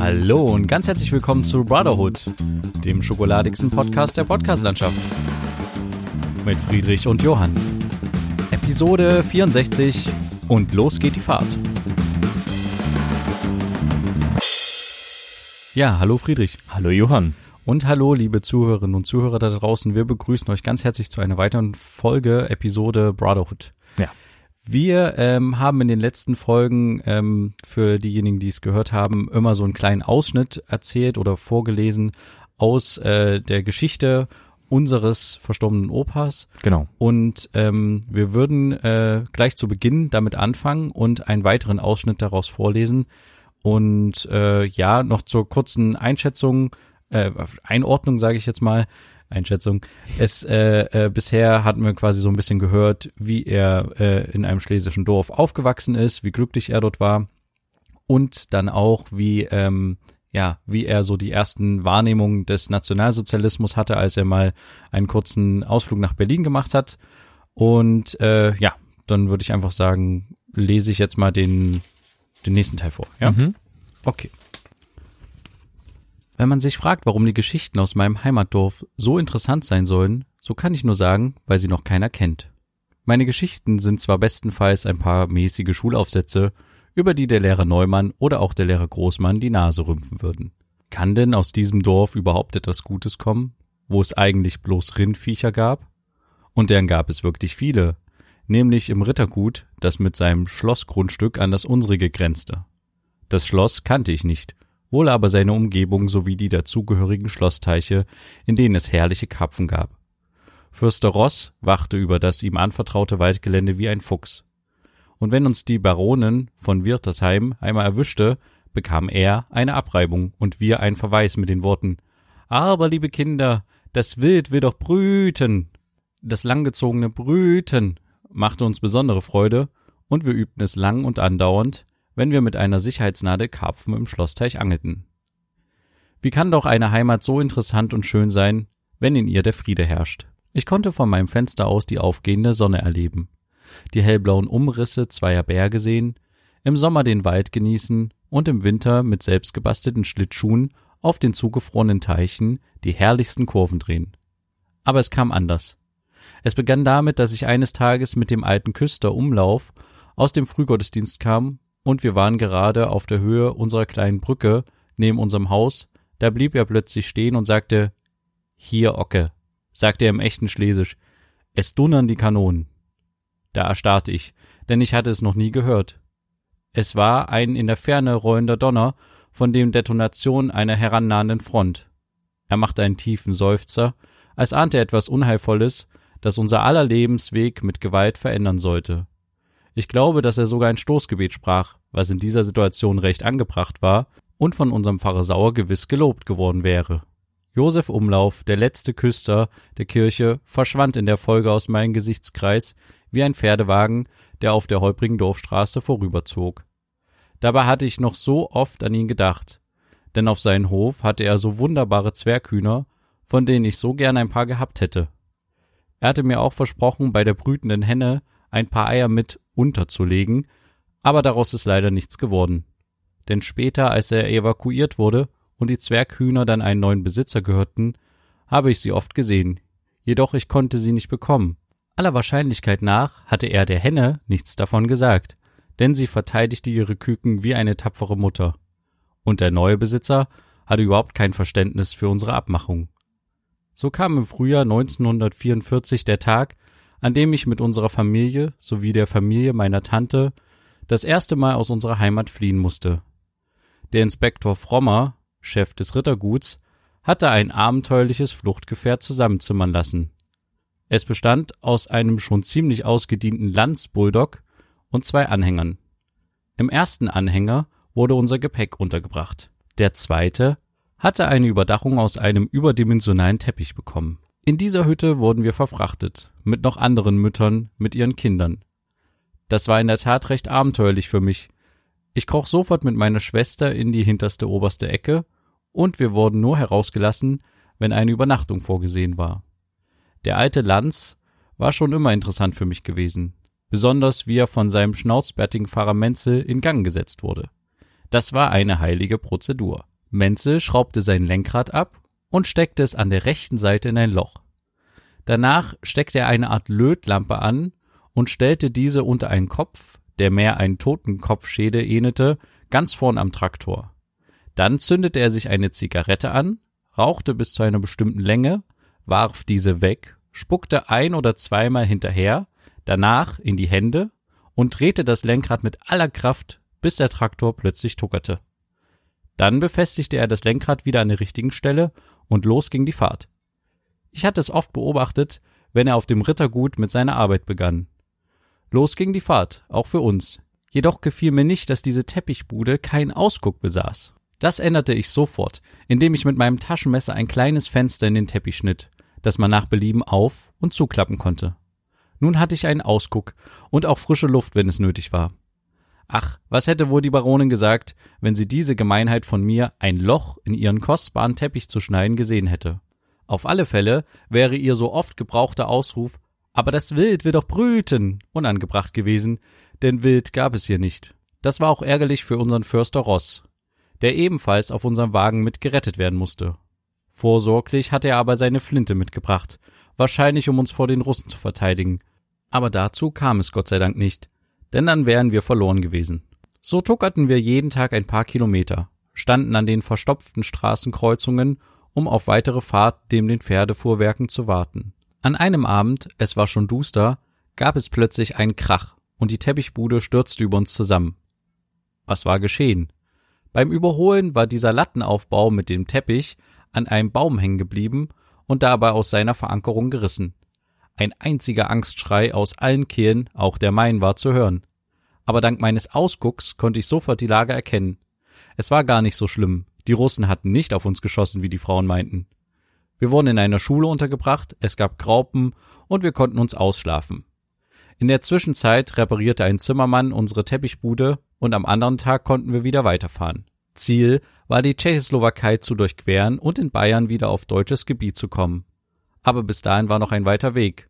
Hallo und ganz herzlich willkommen zu Brotherhood, dem schokoladigsten Podcast der Podcastlandschaft. Mit Friedrich und Johann. Episode 64 und los geht die Fahrt. Ja, hallo Friedrich. Hallo Johann. Und hallo liebe Zuhörerinnen und Zuhörer da draußen. Wir begrüßen euch ganz herzlich zu einer weiteren Folge, Episode Brotherhood. Ja. Wir ähm, haben in den letzten Folgen ähm, für diejenigen, die es gehört haben, immer so einen kleinen Ausschnitt erzählt oder vorgelesen aus äh, der Geschichte unseres verstorbenen Opas. Genau. Und ähm, wir würden äh, gleich zu Beginn damit anfangen und einen weiteren Ausschnitt daraus vorlesen. Und äh, ja, noch zur kurzen Einschätzung, äh, Einordnung sage ich jetzt mal, Einschätzung. Es äh, äh, bisher hatten wir quasi so ein bisschen gehört, wie er äh, in einem schlesischen Dorf aufgewachsen ist, wie glücklich er dort war und dann auch wie ähm, ja, wie er so die ersten Wahrnehmungen des Nationalsozialismus hatte, als er mal einen kurzen Ausflug nach Berlin gemacht hat. Und äh, ja, dann würde ich einfach sagen, lese ich jetzt mal den, den nächsten Teil vor. Ja? Mhm. Okay. Wenn man sich fragt, warum die Geschichten aus meinem Heimatdorf so interessant sein sollen, so kann ich nur sagen, weil sie noch keiner kennt. Meine Geschichten sind zwar bestenfalls ein paar mäßige Schulaufsätze, über die der Lehrer Neumann oder auch der Lehrer Großmann die Nase rümpfen würden. Kann denn aus diesem Dorf überhaupt etwas Gutes kommen, wo es eigentlich bloß Rindviecher gab? Und deren gab es wirklich viele, nämlich im Rittergut, das mit seinem Schlossgrundstück an das unsrige grenzte. Das Schloss kannte ich nicht, wohl aber seine Umgebung sowie die dazugehörigen Schlossteiche, in denen es herrliche Karpfen gab. Fürster Ross wachte über das ihm anvertraute Waldgelände wie ein Fuchs. Und wenn uns die Baronin von Wirtersheim einmal erwischte, bekam er eine Abreibung und wir einen Verweis mit den Worten Aber, liebe Kinder, das Wild will doch brüten. Das langgezogene Brüten machte uns besondere Freude, und wir übten es lang und andauernd, wenn wir mit einer Sicherheitsnadel Karpfen im Schlossteich angelten. Wie kann doch eine Heimat so interessant und schön sein, wenn in ihr der Friede herrscht? Ich konnte von meinem Fenster aus die aufgehende Sonne erleben, die hellblauen Umrisse zweier Berge sehen, im Sommer den Wald genießen und im Winter mit selbstgebastelten Schlittschuhen auf den zugefrorenen Teichen die herrlichsten Kurven drehen. Aber es kam anders. Es begann damit, dass ich eines Tages mit dem alten Küster Umlauf aus dem Frühgottesdienst kam und wir waren gerade auf der Höhe unserer kleinen Brücke neben unserem Haus, da blieb er plötzlich stehen und sagte Hier, Ocke, sagte er im echten Schlesisch, es dunnern die Kanonen. Da erstarrte ich, denn ich hatte es noch nie gehört. Es war ein in der Ferne rollender Donner von dem Detonation einer herannahenden Front. Er machte einen tiefen Seufzer, als ahnte er etwas Unheilvolles, das unser aller Lebensweg mit Gewalt verändern sollte. Ich glaube, dass er sogar ein Stoßgebet sprach, was in dieser Situation recht angebracht war und von unserem Pfarrer Sauer gewiss gelobt geworden wäre. Josef Umlauf, der letzte Küster der Kirche, verschwand in der Folge aus meinem Gesichtskreis wie ein Pferdewagen, der auf der holprigen Dorfstraße vorüberzog. Dabei hatte ich noch so oft an ihn gedacht, denn auf seinen Hof hatte er so wunderbare Zwerghühner, von denen ich so gern ein paar gehabt hätte. Er hatte mir auch versprochen, bei der brütenden Henne ein paar Eier mit unterzulegen, aber daraus ist leider nichts geworden. Denn später, als er evakuiert wurde und die Zwerghühner dann einen neuen Besitzer gehörten, habe ich sie oft gesehen, jedoch ich konnte sie nicht bekommen. Aller Wahrscheinlichkeit nach hatte er der Henne nichts davon gesagt, denn sie verteidigte ihre Küken wie eine tapfere Mutter. Und der neue Besitzer hatte überhaupt kein Verständnis für unsere Abmachung. So kam im Frühjahr 1944 der Tag, an dem ich mit unserer Familie sowie der Familie meiner Tante das erste Mal aus unserer Heimat fliehen musste. Der Inspektor Frommer, Chef des Ritterguts, hatte ein abenteuerliches Fluchtgefährt zusammenzimmern lassen. Es bestand aus einem schon ziemlich ausgedienten Landsbulldog und zwei Anhängern. Im ersten Anhänger wurde unser Gepäck untergebracht. Der zweite hatte eine Überdachung aus einem überdimensionalen Teppich bekommen. In dieser Hütte wurden wir verfrachtet, mit noch anderen Müttern, mit ihren Kindern. Das war in der Tat recht abenteuerlich für mich. Ich kroch sofort mit meiner Schwester in die hinterste oberste Ecke, und wir wurden nur herausgelassen, wenn eine Übernachtung vorgesehen war. Der alte Lanz war schon immer interessant für mich gewesen, besonders wie er von seinem schnauzbärtigen Fahrer Menzel in Gang gesetzt wurde. Das war eine heilige Prozedur. Menzel schraubte sein Lenkrad ab und steckte es an der rechten Seite in ein Loch. Danach steckte er eine Art Lötlampe an und stellte diese unter einen Kopf, der mehr einen Totenkopfschädel ähnelte, ganz vorn am Traktor. Dann zündete er sich eine Zigarette an, rauchte bis zu einer bestimmten Länge, warf diese weg, spuckte ein oder zweimal hinterher, danach in die Hände und drehte das Lenkrad mit aller Kraft, bis der Traktor plötzlich tuckerte. Dann befestigte er das Lenkrad wieder an der richtigen Stelle und los ging die Fahrt. Ich hatte es oft beobachtet, wenn er auf dem Rittergut mit seiner Arbeit begann. Los ging die Fahrt, auch für uns. Jedoch gefiel mir nicht, dass diese Teppichbude keinen Ausguck besaß. Das änderte ich sofort, indem ich mit meinem Taschenmesser ein kleines Fenster in den Teppich schnitt, das man nach Belieben auf- und zuklappen konnte. Nun hatte ich einen Ausguck und auch frische Luft, wenn es nötig war. Ach, was hätte wohl die Baronin gesagt, wenn sie diese Gemeinheit von mir, ein Loch in ihren kostbaren Teppich zu schneiden, gesehen hätte? Auf alle Fälle wäre ihr so oft gebrauchter Ausruf Aber das Wild will doch brüten unangebracht gewesen, denn Wild gab es hier nicht. Das war auch ärgerlich für unseren Förster Ross, der ebenfalls auf unserem Wagen mit gerettet werden musste. Vorsorglich hatte er aber seine Flinte mitgebracht, wahrscheinlich um uns vor den Russen zu verteidigen. Aber dazu kam es Gott sei Dank nicht, denn dann wären wir verloren gewesen. So tuckerten wir jeden Tag ein paar Kilometer, standen an den verstopften Straßenkreuzungen um auf weitere Fahrt neben den Pferdefuhrwerken zu warten. An einem Abend, es war schon duster, gab es plötzlich einen Krach und die Teppichbude stürzte über uns zusammen. Was war geschehen? Beim Überholen war dieser Lattenaufbau mit dem Teppich an einem Baum hängen geblieben und dabei aus seiner Verankerung gerissen. Ein einziger Angstschrei aus allen Kehlen, auch der meinen, war zu hören. Aber dank meines Ausgucks konnte ich sofort die Lage erkennen. Es war gar nicht so schlimm. Die Russen hatten nicht auf uns geschossen, wie die Frauen meinten. Wir wurden in einer Schule untergebracht, es gab Graupen und wir konnten uns ausschlafen. In der Zwischenzeit reparierte ein Zimmermann unsere Teppichbude und am anderen Tag konnten wir wieder weiterfahren. Ziel war die Tschechoslowakei zu durchqueren und in Bayern wieder auf deutsches Gebiet zu kommen. Aber bis dahin war noch ein weiter Weg.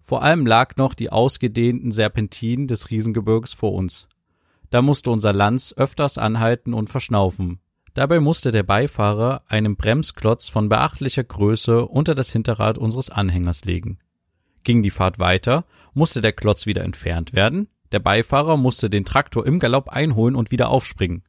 Vor allem lag noch die ausgedehnten Serpentinen des Riesengebirges vor uns. Da musste unser Lanz öfters anhalten und verschnaufen. Dabei musste der Beifahrer einen Bremsklotz von beachtlicher Größe unter das Hinterrad unseres Anhängers legen. Ging die Fahrt weiter, musste der Klotz wieder entfernt werden, der Beifahrer musste den Traktor im Galopp einholen und wieder aufspringen.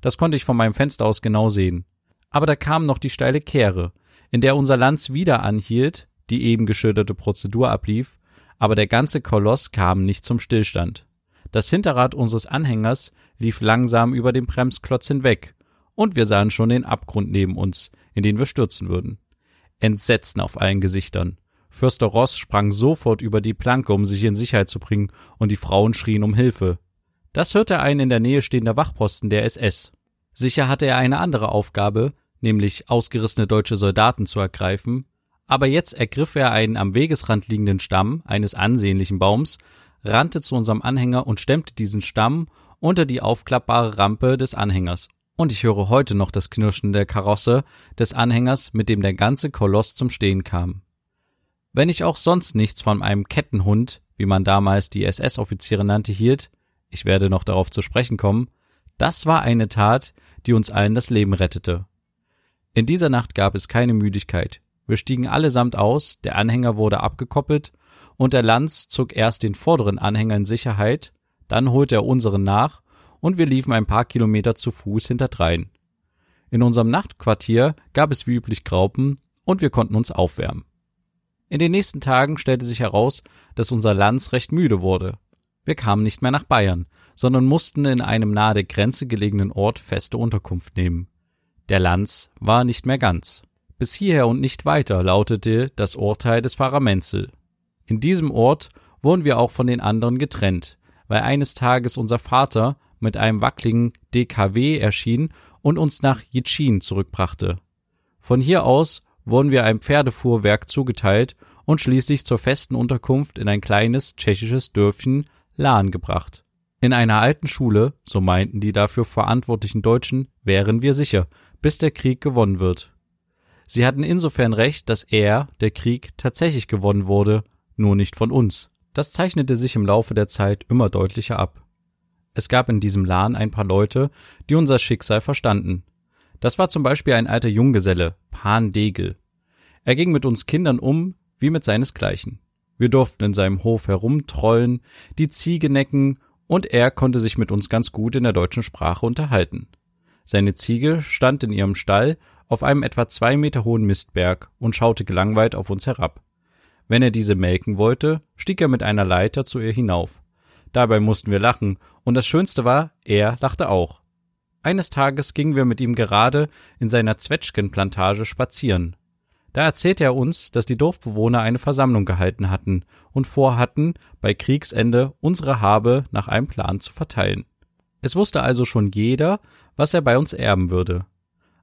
Das konnte ich von meinem Fenster aus genau sehen. Aber da kam noch die steile Kehre, in der unser Lanz wieder anhielt, die eben geschilderte Prozedur ablief, aber der ganze Koloss kam nicht zum Stillstand. Das Hinterrad unseres Anhängers lief langsam über den Bremsklotz hinweg und wir sahen schon den Abgrund neben uns, in den wir stürzen würden. Entsetzen auf allen Gesichtern. Fürster Ross sprang sofort über die Planke, um sich in Sicherheit zu bringen, und die Frauen schrien um Hilfe. Das hörte ein in der Nähe stehender Wachposten der SS. Sicher hatte er eine andere Aufgabe, nämlich ausgerissene deutsche Soldaten zu ergreifen, aber jetzt ergriff er einen am Wegesrand liegenden Stamm eines ansehnlichen Baums, rannte zu unserem Anhänger und stemmte diesen Stamm unter die aufklappbare Rampe des Anhängers und ich höre heute noch das Knirschen der Karosse des Anhängers, mit dem der ganze Koloss zum Stehen kam. Wenn ich auch sonst nichts von einem Kettenhund, wie man damals die SS-Offiziere nannte, hielt, ich werde noch darauf zu sprechen kommen, das war eine Tat, die uns allen das Leben rettete. In dieser Nacht gab es keine Müdigkeit. Wir stiegen allesamt aus, der Anhänger wurde abgekoppelt und der Lanz zog erst den vorderen Anhänger in Sicherheit, dann holte er unseren nach und wir liefen ein paar Kilometer zu Fuß hinterdrein. In unserem Nachtquartier gab es wie üblich Graupen und wir konnten uns aufwärmen. In den nächsten Tagen stellte sich heraus, dass unser Lanz recht müde wurde. Wir kamen nicht mehr nach Bayern, sondern mussten in einem nahe der Grenze gelegenen Ort feste Unterkunft nehmen. Der Lanz war nicht mehr ganz. Bis hierher und nicht weiter lautete das Urteil des Pfarrer Menzel. In diesem Ort wurden wir auch von den anderen getrennt, weil eines Tages unser Vater mit einem wackligen DKW erschien und uns nach Jitschin zurückbrachte. Von hier aus wurden wir einem Pferdefuhrwerk zugeteilt und schließlich zur festen Unterkunft in ein kleines tschechisches Dörfchen Lahn gebracht. In einer alten Schule, so meinten die dafür verantwortlichen Deutschen, wären wir sicher, bis der Krieg gewonnen wird. Sie hatten insofern recht, dass er, der Krieg, tatsächlich gewonnen wurde, nur nicht von uns. Das zeichnete sich im Laufe der Zeit immer deutlicher ab. es gab in diesem Laden ein paar Leute, die unser Schicksal verstanden. Das war zum Beispiel ein alter Junggeselle, Pan Degel. Er ging mit uns Kindern um wie mit seinesgleichen. Wir durften in seinem Hof herumtrollen, die Ziege necken und er konnte sich mit uns ganz gut in der deutschen Sprache unterhalten. Seine Ziege stand in ihrem Stall auf einem etwa zwei Meter hohen Mistberg und schaute gelangweilt auf uns herab. Wenn er diese melken wollte, stieg er mit einer Leiter zu ihr hinauf. Dabei mussten wir lachen, und das Schönste war, er lachte auch. Eines Tages gingen wir mit ihm gerade in seiner Zwetschgenplantage spazieren. Da erzählte er uns, dass die Dorfbewohner eine Versammlung gehalten hatten und vorhatten, bei Kriegsende unsere Habe nach einem Plan zu verteilen. Es wusste also schon jeder, was er bei uns erben würde.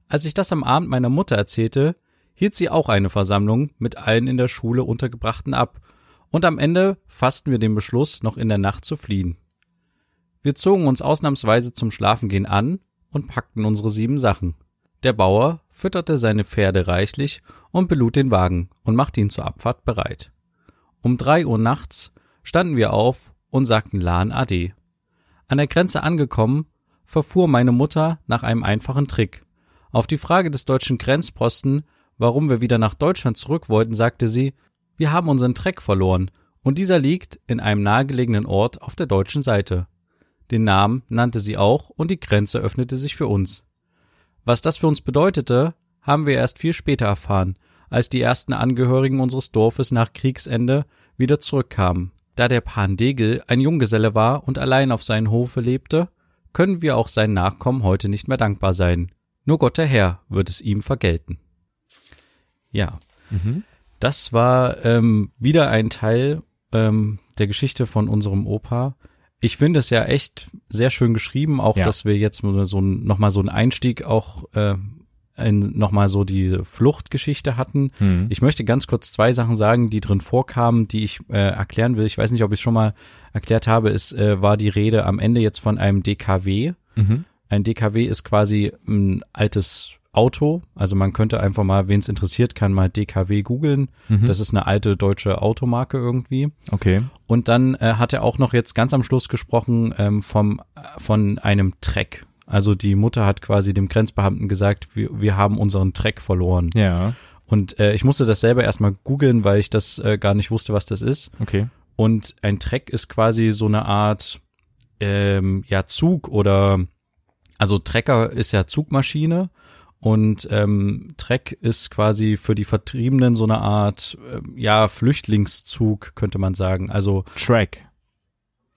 Als ich das am Abend meiner Mutter erzählte, hielt sie auch eine Versammlung mit allen in der Schule Untergebrachten ab, und am Ende fassten wir den Beschluss, noch in der Nacht zu fliehen. Wir zogen uns ausnahmsweise zum Schlafengehen an und packten unsere sieben Sachen. Der Bauer fütterte seine Pferde reichlich und belud den Wagen und machte ihn zur Abfahrt bereit. Um drei Uhr nachts standen wir auf und sagten Lahn Ade. An der Grenze angekommen, verfuhr meine Mutter nach einem einfachen Trick. Auf die Frage des deutschen Grenzposten, warum wir wieder nach Deutschland zurück wollten, sagte sie, wir haben unseren Treck verloren und dieser liegt in einem nahegelegenen Ort auf der deutschen Seite. Den Namen nannte sie auch und die Grenze öffnete sich für uns. Was das für uns bedeutete, haben wir erst viel später erfahren, als die ersten Angehörigen unseres Dorfes nach Kriegsende wieder zurückkamen. Da der Pan Degel ein Junggeselle war und allein auf seinen Hofe lebte, können wir auch seinen Nachkommen heute nicht mehr dankbar sein. Nur Gott der Herr wird es ihm vergelten. Ja, mhm. das war ähm, wieder ein Teil ähm, der Geschichte von unserem Opa, ich finde es ja echt sehr schön geschrieben, auch ja. dass wir jetzt so nochmal so einen Einstieg auch äh, nochmal so die Fluchtgeschichte hatten. Mhm. Ich möchte ganz kurz zwei Sachen sagen, die drin vorkamen, die ich äh, erklären will. Ich weiß nicht, ob ich es schon mal erklärt habe. Es äh, war die Rede am Ende jetzt von einem DKW. Mhm. Ein DKW ist quasi ein altes Auto. Also man könnte einfach mal, wen es interessiert, kann mal DKW googeln. Mhm. Das ist eine alte deutsche Automarke irgendwie. Okay. Und dann äh, hat er auch noch jetzt ganz am Schluss gesprochen ähm, vom, von einem Treck. Also die Mutter hat quasi dem Grenzbeamten gesagt, wir, wir haben unseren Treck verloren. Ja. Und äh, ich musste das selber erstmal googeln, weil ich das äh, gar nicht wusste, was das ist. Okay. Und ein Treck ist quasi so eine Art ähm, ja Zug oder also Trecker ist ja Zugmaschine und ähm, Trek ist quasi für die Vertriebenen so eine Art, äh, ja, Flüchtlingszug, könnte man sagen. Also Track.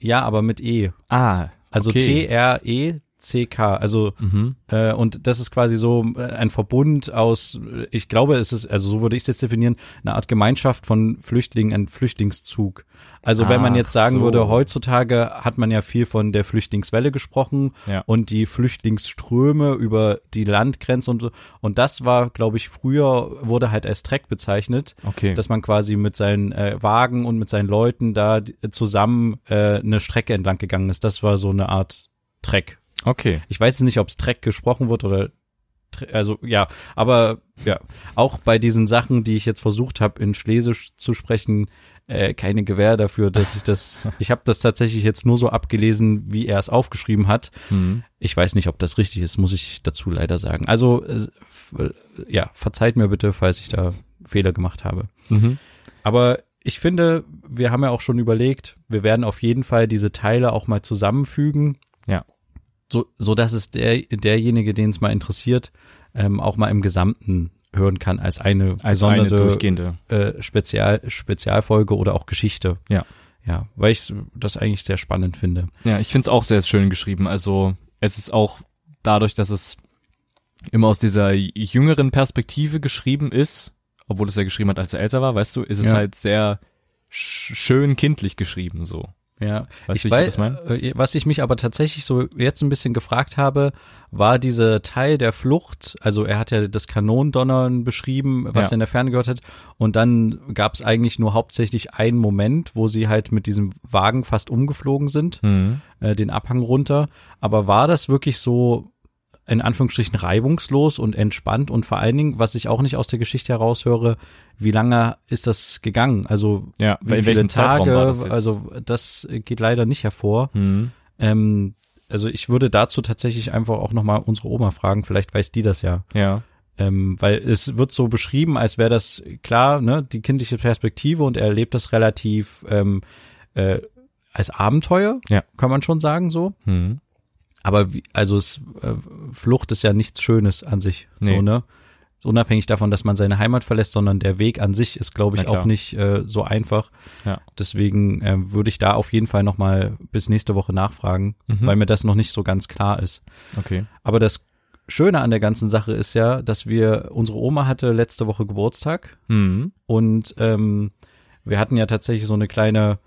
Ja, aber mit E. Ah. Also okay. T-R-E CK, also mhm. äh, und das ist quasi so äh, ein Verbund aus, ich glaube, es ist, also so würde ich es jetzt definieren, eine Art Gemeinschaft von Flüchtlingen, ein Flüchtlingszug. Also wenn man jetzt sagen so. würde, heutzutage hat man ja viel von der Flüchtlingswelle gesprochen ja. und die Flüchtlingsströme über die Landgrenze und und das war, glaube ich, früher wurde halt als Treck bezeichnet, okay. dass man quasi mit seinen äh, Wagen und mit seinen Leuten da zusammen äh, eine Strecke entlang gegangen ist. Das war so eine Art Treck. Okay. Ich weiß nicht, ob es Treck gesprochen wird oder also ja, aber ja, auch bei diesen Sachen, die ich jetzt versucht habe in Schlesisch zu sprechen, äh, keine Gewähr dafür, dass ich das ich habe das tatsächlich jetzt nur so abgelesen, wie er es aufgeschrieben hat. Mhm. Ich weiß nicht, ob das richtig ist, muss ich dazu leider sagen. Also ja, verzeiht mir bitte, falls ich da Fehler gemacht habe. Mhm. Aber ich finde, wir haben ja auch schon überlegt, wir werden auf jeden Fall diese Teile auch mal zusammenfügen. Ja so, so dass es der, derjenige, den es mal interessiert, ähm, auch mal im Gesamten hören kann als eine als gesonderte eine durchgehende äh, Spezial, Spezialfolge oder auch Geschichte. Ja. Ja, weil ich das eigentlich sehr spannend finde. Ja, ich finde es auch sehr schön geschrieben. Also es ist auch dadurch, dass es immer aus dieser jüngeren Perspektive geschrieben ist, obwohl es ja geschrieben hat, als er älter war, weißt du, ist es ja. halt sehr schön kindlich geschrieben so. Ja, weißt ich weiß, äh, was ich mich aber tatsächlich so jetzt ein bisschen gefragt habe, war diese Teil der Flucht. Also er hat ja das Kanondonnern beschrieben, was ja. er in der Ferne gehört hat. Und dann gab es eigentlich nur hauptsächlich einen Moment, wo sie halt mit diesem Wagen fast umgeflogen sind, mhm. äh, den Abhang runter. Aber war das wirklich so in Anführungsstrichen reibungslos und entspannt und vor allen Dingen, was ich auch nicht aus der Geschichte heraushöre, wie lange ist das gegangen? Also ja, wie viele Tage? Das also das geht leider nicht hervor. Mhm. Ähm, also ich würde dazu tatsächlich einfach auch nochmal unsere Oma fragen, vielleicht weiß die das ja. Ja. Ähm, weil es wird so beschrieben, als wäre das klar, ne, die kindliche Perspektive und er erlebt das relativ ähm, äh, als Abenteuer, Ja. kann man schon sagen so. Hm. Aber wie, also es, äh, Flucht ist ja nichts Schönes an sich, Nee. so ne. Unabhängig davon, dass man seine Heimat verlässt, sondern der Weg an sich ist, glaube ich, auch nicht äh, so einfach. Ja. Deswegen äh, würde ich da auf jeden Fall noch mal bis nächste Woche nachfragen, Mhm. weil mir das noch nicht so ganz klar ist. Okay. Aber das Schöne an der ganzen Sache ist ja, dass wir, unsere Oma hatte letzte Woche Geburtstag Hm. und ähm, wir hatten ja tatsächlich so eine kleine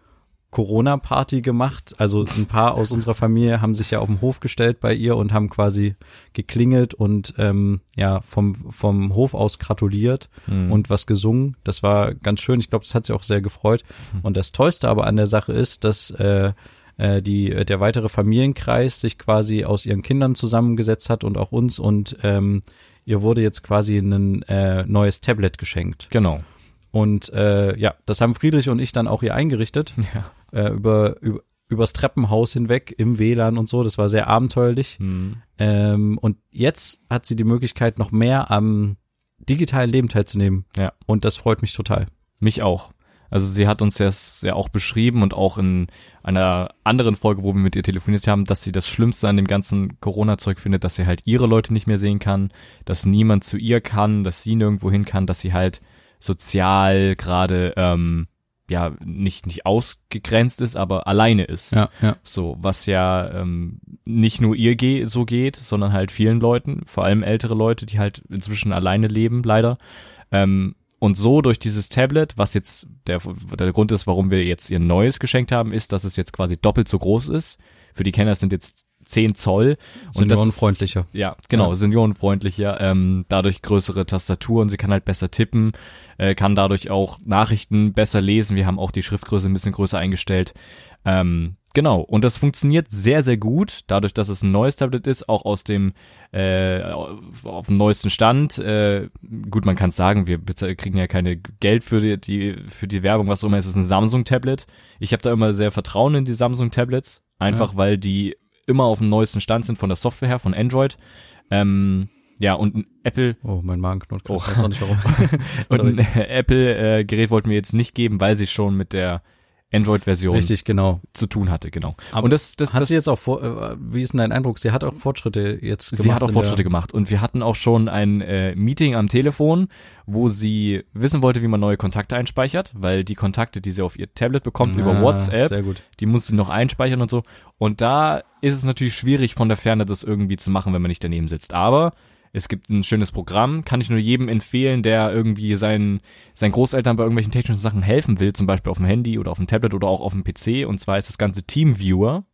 Corona-Party gemacht. Also ein paar aus unserer Familie haben sich ja auf den Hof gestellt bei ihr und haben quasi geklingelt und ähm, ja vom, vom Hof aus gratuliert Hm. und was gesungen. Das war ganz schön. Ich glaube, das hat sie auch sehr gefreut. Und das Tollste aber an der Sache ist, dass äh, äh, die, der weitere Familienkreis sich quasi aus ihren Kindern zusammengesetzt hat und auch uns und ähm, ihr wurde jetzt quasi ein äh, neues Tablet geschenkt. Genau. Und äh, ja, das haben Friedrich und ich dann auch hier eingerichtet, Ja. Äh, über, über übers Treppenhaus hinweg im WLAN und so. Das war sehr abenteuerlich. Hm. Ähm, und jetzt hat sie die Möglichkeit, noch mehr am digitalen Leben teilzunehmen. Ja. Und das freut mich total. Mich auch. Also sie hat uns das ja auch beschrieben und auch in einer anderen Folge, wo wir mit ihr telefoniert haben, dass sie das Schlimmste an dem ganzen Corona-Zeug findet, dass sie halt ihre Leute nicht mehr sehen kann, dass niemand zu ihr kann, dass sie nirgendwo hin kann, dass sie halt sozial gerade ähm, ja nicht nicht ausgegrenzt ist, aber alleine ist. Ja, ja. So, was ja ähm, nicht nur ihr ge so geht, sondern halt vielen Leuten, vor allem ältere Leute, die halt inzwischen alleine leben, leider. Ähm, und so durch dieses Tablet, was jetzt der, der Grund ist, warum wir jetzt ihr neues geschenkt haben, ist, dass es jetzt quasi doppelt so groß ist. Für die Kenner sind jetzt 10 Zoll. Und das Seniorenfreundlicher. Ist, ja, genau, Ja. seniorenfreundlicher. Ähm, dadurch größere Tastatur und sie kann halt besser tippen, äh, kann dadurch auch Nachrichten besser lesen. Wir haben auch die Schriftgröße ein bisschen größer eingestellt. Ähm, genau, und das funktioniert sehr, sehr gut, dadurch, dass es ein neues Tablet ist, auch aus dem äh, auf dem neuesten Stand. Äh, gut, man kann es sagen, wir kriegen ja keine Geld für die, die für die Werbung, was auch immer. Es ist ein Samsung-Tablet. Ich habe da immer sehr Vertrauen in die Samsung-Tablets, einfach weil die immer auf dem neuesten Stand sind von der Software her, von Android. Ähm, ja, und ein Apple Oh, mein Magen knurrt gerade. Oh. Ich weiß auch nicht warum. und ein Apple-Gerät wollten wir jetzt nicht geben, weil sie schon mit der Android-Version Richtig, genau. zu tun hatte, genau. Aber und das, das, hat das, sie jetzt auch vor, äh, wie ist denn dein Eindruck? Sie hat auch Fortschritte jetzt gemacht. Sie hat auch Fortschritte gemacht und wir hatten auch schon ein äh, Meeting am Telefon, wo sie wissen wollte, wie man neue Kontakte einspeichert, weil die Kontakte, die sie auf ihr Tablet bekommt über Ah, WhatsApp, die muss sie noch einspeichern und so. Und da ist es natürlich schwierig von der Ferne das irgendwie zu machen, wenn man nicht daneben sitzt. Aber es gibt ein schönes Programm, kann ich nur jedem empfehlen, der irgendwie seinen, seinen Großeltern bei irgendwelchen technischen Sachen helfen will, zum Beispiel auf dem Handy oder auf dem Tablet oder auch auf dem PC. Und zwar ist das ganze Teamviewer.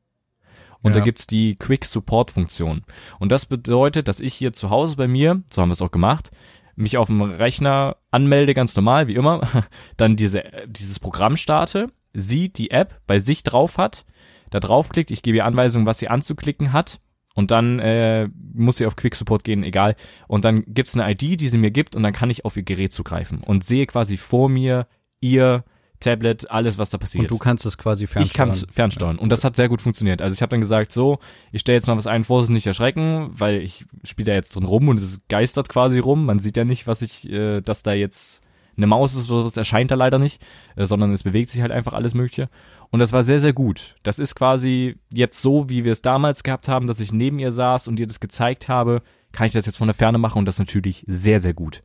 Und Ja. da gibt's die Quick Support Funktion. Und das bedeutet, dass ich hier zu Hause bei mir, so haben wir es auch gemacht, mich auf dem Rechner anmelde, ganz normal, wie immer, dann diese, dieses Programm starte, sie die App bei sich drauf hat, da draufklickt, ich gebe ihr Anweisungen, was sie anzuklicken hat und dann äh, muss sie auf Quick Support gehen, egal. Und dann gibt's eine ID, die sie mir gibt und dann kann ich auf ihr Gerät zugreifen und sehe quasi vor mir ihr Tablet, alles, was da passiert. Und du kannst es quasi Ich fernsteuern. kann es fernsteuern und das hat sehr gut funktioniert. Also ich habe dann gesagt, so, ich stelle jetzt mal was ein, Vorsicht nicht erschrecken, weil ich spiele da jetzt drin rum und es geistert quasi rum. Man sieht ja nicht, was ich, äh, dass da jetzt eine Maus ist oder was erscheint da leider nicht, äh, sondern es bewegt sich halt einfach alles Mögliche. Und das war sehr, sehr gut. Das ist quasi jetzt so, wie wir es damals gehabt haben, dass ich neben ihr saß und ihr das gezeigt habe, kann ich das jetzt von der Ferne machen und das ist natürlich sehr, sehr gut.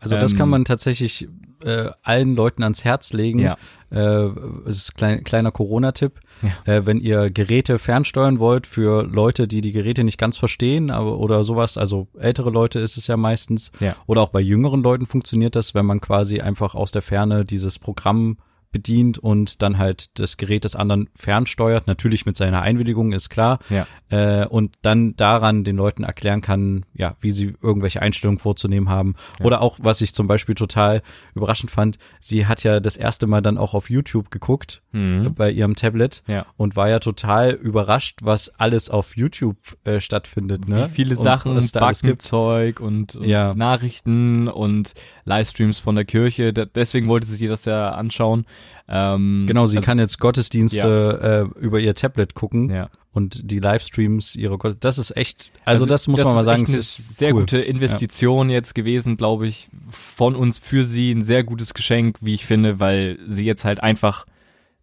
Also das Ähm, kann man tatsächlich äh, allen Leuten ans Herz legen. Ja. Äh, es ist klein, kleiner Corona-Tipp. Ja. Äh, wenn ihr Geräte fernsteuern wollt für Leute, die die Geräte nicht ganz verstehen, aber oder sowas, also ältere Leute ist es ja meistens. Ja. Oder auch bei jüngeren Leuten funktioniert das, wenn man quasi einfach aus der Ferne dieses Programm bedient und dann halt das Gerät des anderen fernsteuert, natürlich mit seiner Einwilligung, ist klar. Ja. Äh, und dann daran den Leuten erklären kann, ja, wie sie irgendwelche Einstellungen vorzunehmen haben. Oder auch, was ich zum Beispiel total überraschend fand, sie hat ja das erste Mal dann auch auf YouTube geguckt Mhm. bei ihrem Tablet Ja. und war ja total überrascht, was alles auf YouTube äh, stattfindet. Ne? Wie viele Und Sachen, alles gibt. Backenzeug und, und Ja. Nachrichten und Livestreams von der Kirche. Deswegen wollte sie sich das ja anschauen. Ähm, Genau, sie also- kann jetzt Gottesdienste äh, über ihr Tablet gucken Ja. und die Livestreams ihre das ist echt also, also das muss das man mal sagen ist eine sehr cool. gute Investition ja. jetzt gewesen glaube ich von uns für sie ein sehr gutes Geschenk wie ich finde weil sie jetzt halt einfach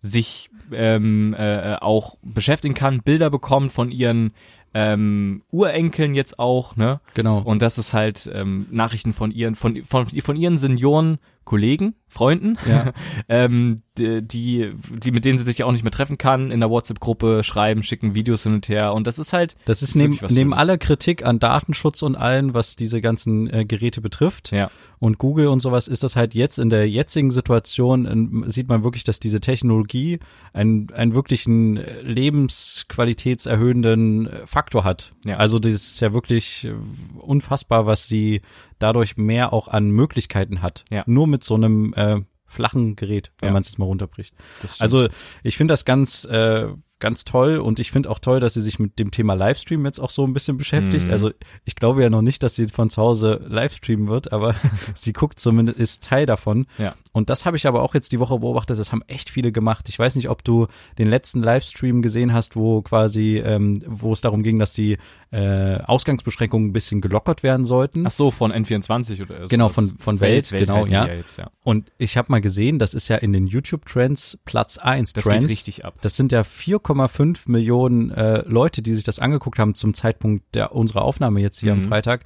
sich ähm, äh, auch beschäftigen kann Bilder bekommt von ihren ähm, Urenkeln jetzt auch, ne? Genau. Und das ist halt ähm, Nachrichten von ihren, von, von, von ihren Senioren, Kollegen, Freunden, ja. ähm, die, die, mit denen sie sich auch nicht mehr treffen kann, in der WhatsApp-Gruppe schreiben, schicken Videos hin und her. Und das ist halt. Das ist, ist neben, neben aller Kritik an Datenschutz und allen, was diese ganzen äh, Geräte betrifft, ja. und Google und sowas, ist das halt jetzt in der jetzigen Situation, äh, sieht man wirklich, dass diese Technologie einen, einen wirklichen lebensqualitätserhöhenden äh, Faktor hat. Ja. Also das ist ja wirklich äh, unfassbar, was sie dadurch mehr auch an Möglichkeiten hat. Ja. Nur mit so einem äh, flachen Gerät, wenn Ja. man es jetzt mal runterbricht. Also ich finde das ganz äh, ganz toll und ich finde auch toll, dass sie sich mit dem Thema Livestream jetzt auch so ein bisschen beschäftigt. Mhm. Also ich glaube ja noch nicht, dass sie von zu Hause Livestreamen wird, aber sie guckt zumindest, ist Teil davon. Ja. Und das habe ich aber auch jetzt die Woche beobachtet, das haben echt viele gemacht. Ich weiß nicht, ob du den letzten Livestream gesehen hast, wo quasi, ähm, wo es darum ging, dass die äh, Ausgangsbeschränkungen ein bisschen gelockert werden sollten. Ach so, von N24 oder so. Genau, von, von Welt, genau, heißen die ja. jetzt, ja. Und ich habe mal gesehen, das ist ja in den YouTube-Trends Platz eins Das Trends. geht richtig ab. Das sind ja 4,5 Millionen äh, Leute, die sich das angeguckt haben zum Zeitpunkt der unserer Aufnahme jetzt hier am Mhm. Freitag.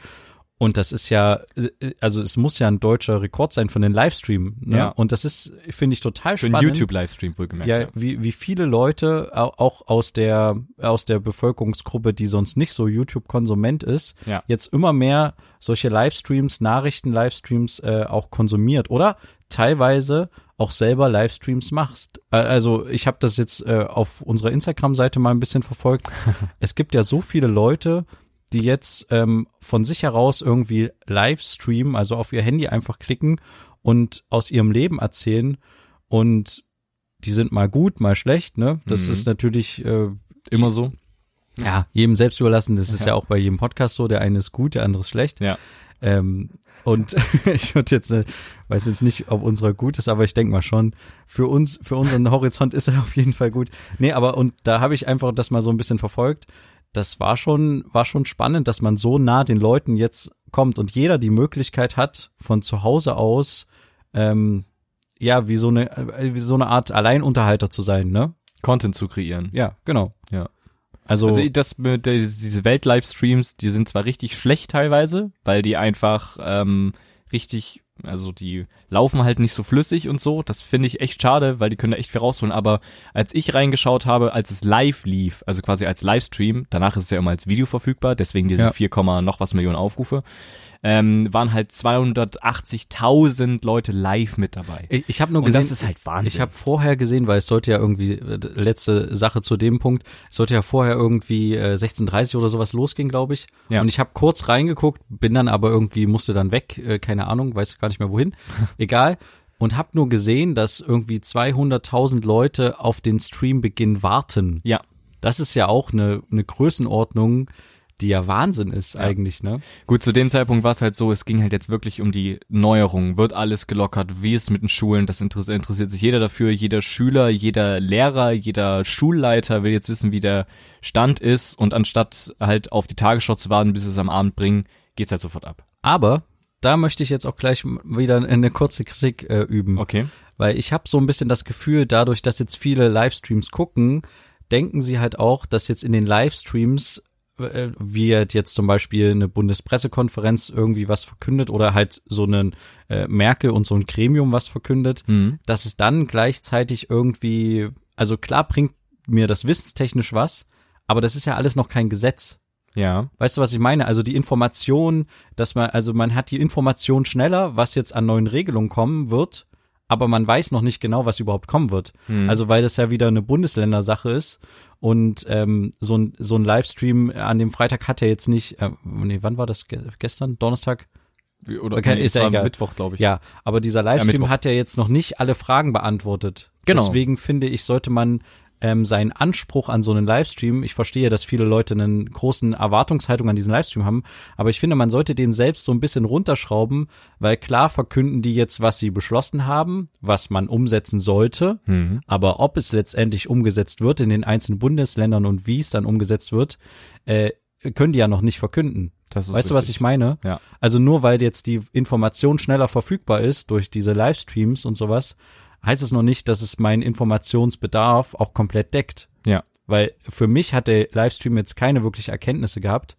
Und das ist ja, äh, also es muss ja ein deutscher Rekord sein von den Livestream. Ne? Ja. Und das ist, finde ich, total Für einen spannend. YouTube-Livestream wohlgemerkt. Ja, wie, wie viele Leute au- auch aus der, aus der Bevölkerungsgruppe, die sonst nicht so YouTube-Konsument ist, Ja. jetzt immer mehr solche Livestreams, Nachrichten-Livestreams äh, auch konsumiert oder teilweise auch selber Livestreams machst. Äh, Also ich habe das jetzt äh, auf unserer Instagram-Seite mal ein bisschen verfolgt. es gibt ja so viele Leute, die jetzt ähm, von sich heraus irgendwie Livestreamen, also auf ihr Handy einfach klicken und aus ihrem Leben erzählen und die sind mal gut, mal schlecht, ne? Das Mhm. ist natürlich äh, Immer so. ja jedem selbst überlassen. Das ist ja. Ja. auch bei jedem Podcast so. Der eine ist gut, der andere ist schlecht. Ja. Ähm, und ich würde jetzt, äh, weiß jetzt nicht, ob unserer gut ist, aber ich denke mal schon, für uns, für unseren Horizont ist er auf jeden Fall gut. Nee, aber und da habe ich einfach das mal so ein bisschen verfolgt. Das war schon, war schon spannend, dass man so nah den Leuten jetzt kommt und jeder die Möglichkeit hat, von zu Hause aus, ähm, ja, wie so eine, äh, wie so eine Art Alleinunterhalter zu sein, ne? Content zu kreieren. Ja, genau. Ja. Also, Also das mit der, diese Welt-Livestreams, die sind zwar richtig schlecht teilweise, weil die einfach ähm, richtig, also die laufen halt nicht so flüssig und so. Das finde ich echt schade, weil die können da echt viel rausholen. Aber als ich reingeschaut habe, als es live lief, also quasi als Livestream, danach ist es ja immer als Video verfügbar, deswegen diese Ja. 4, noch was Millionen Aufrufe, ähm, waren halt 280.000 Leute live mit dabei. ich, ich habe nur und gesehen, das ist halt Wahnsinn. Ich habe vorher gesehen, weil es sollte ja irgendwie äh, letzte Sache zu dem Punkt, es sollte ja vorher irgendwie äh, 16:30 oder sowas losgehen, glaube ich. Ja. Und ich habe kurz reingeguckt, bin dann aber irgendwie musste dann weg, äh, keine Ahnung, weiß gar nicht mehr wohin. Egal. Und habe nur gesehen, dass irgendwie 200.000 Leute auf den Streambeginn warten. ja. Das ist ja auch eine, eine Größenordnung, die ja Wahnsinn ist Ja. eigentlich, ne? Gut, zu dem Zeitpunkt war es halt so, es ging halt jetzt wirklich um die Neuerung. Wird alles gelockert? Wie ist es mit den Schulen? Das interessiert, interessiert sich jeder dafür. Jeder Schüler, jeder Lehrer, jeder Schulleiter will jetzt wissen, wie der Stand ist. Und anstatt halt auf die Tagesschau zu warten, bis sie es am Abend bringen, geht's halt sofort ab. Aber da möchte ich jetzt auch gleich wieder eine kurze Kritik äh, üben. Okay. Weil ich habe so ein bisschen das Gefühl, dadurch, dass jetzt viele Livestreams gucken, denken sie halt auch, dass jetzt in den Livestreams wird jetzt zum Beispiel eine Bundespressekonferenz irgendwie was verkündet oder halt so einen äh, Merkel und so ein Gremium was verkündet, Mhm. dass es dann gleichzeitig irgendwie, also klar bringt mir das wissenstechnisch was, aber das ist ja alles noch kein Gesetz. Ja. Weißt du, was ich meine? Also die Information, dass man, also man hat die Information schneller, was jetzt an neuen Regelungen kommen wird, aber man weiß noch nicht genau, was überhaupt kommen wird. Mhm. Also weil das ja wieder eine Bundesländersache ist und ähm, so ein so ein Livestream an dem Freitag hat er jetzt nicht, äh, nee, wann war das? Ge gestern? Donnerstag? Oder Okay, nee, ist ja egal. Mittwoch, glaube ich. Ja, aber dieser Livestream Mittwoch. hat ja jetzt noch nicht alle Fragen beantwortet. Genau. Deswegen finde ich, sollte man ähm, seinen Anspruch an so einen Livestream. Ich verstehe, dass viele Leute einen großen Erwartungshaltung an diesen Livestream haben, aber ich finde, man sollte den selbst so ein bisschen runterschrauben, weil klar verkünden die jetzt, was sie beschlossen haben, was man umsetzen sollte, mhm. aber ob es letztendlich umgesetzt wird in den einzelnen Bundesländern und wie es dann umgesetzt wird, äh, können die ja noch nicht verkünden. weißt richtig. du, was ich meine? Ja. Also nur weil jetzt die Information schneller verfügbar ist durch diese Livestreams und sowas, heißt es noch nicht, dass es meinen Informationsbedarf auch komplett deckt. Ja. Weil für mich hat der Livestream jetzt keine wirkliche Erkenntnisse gehabt.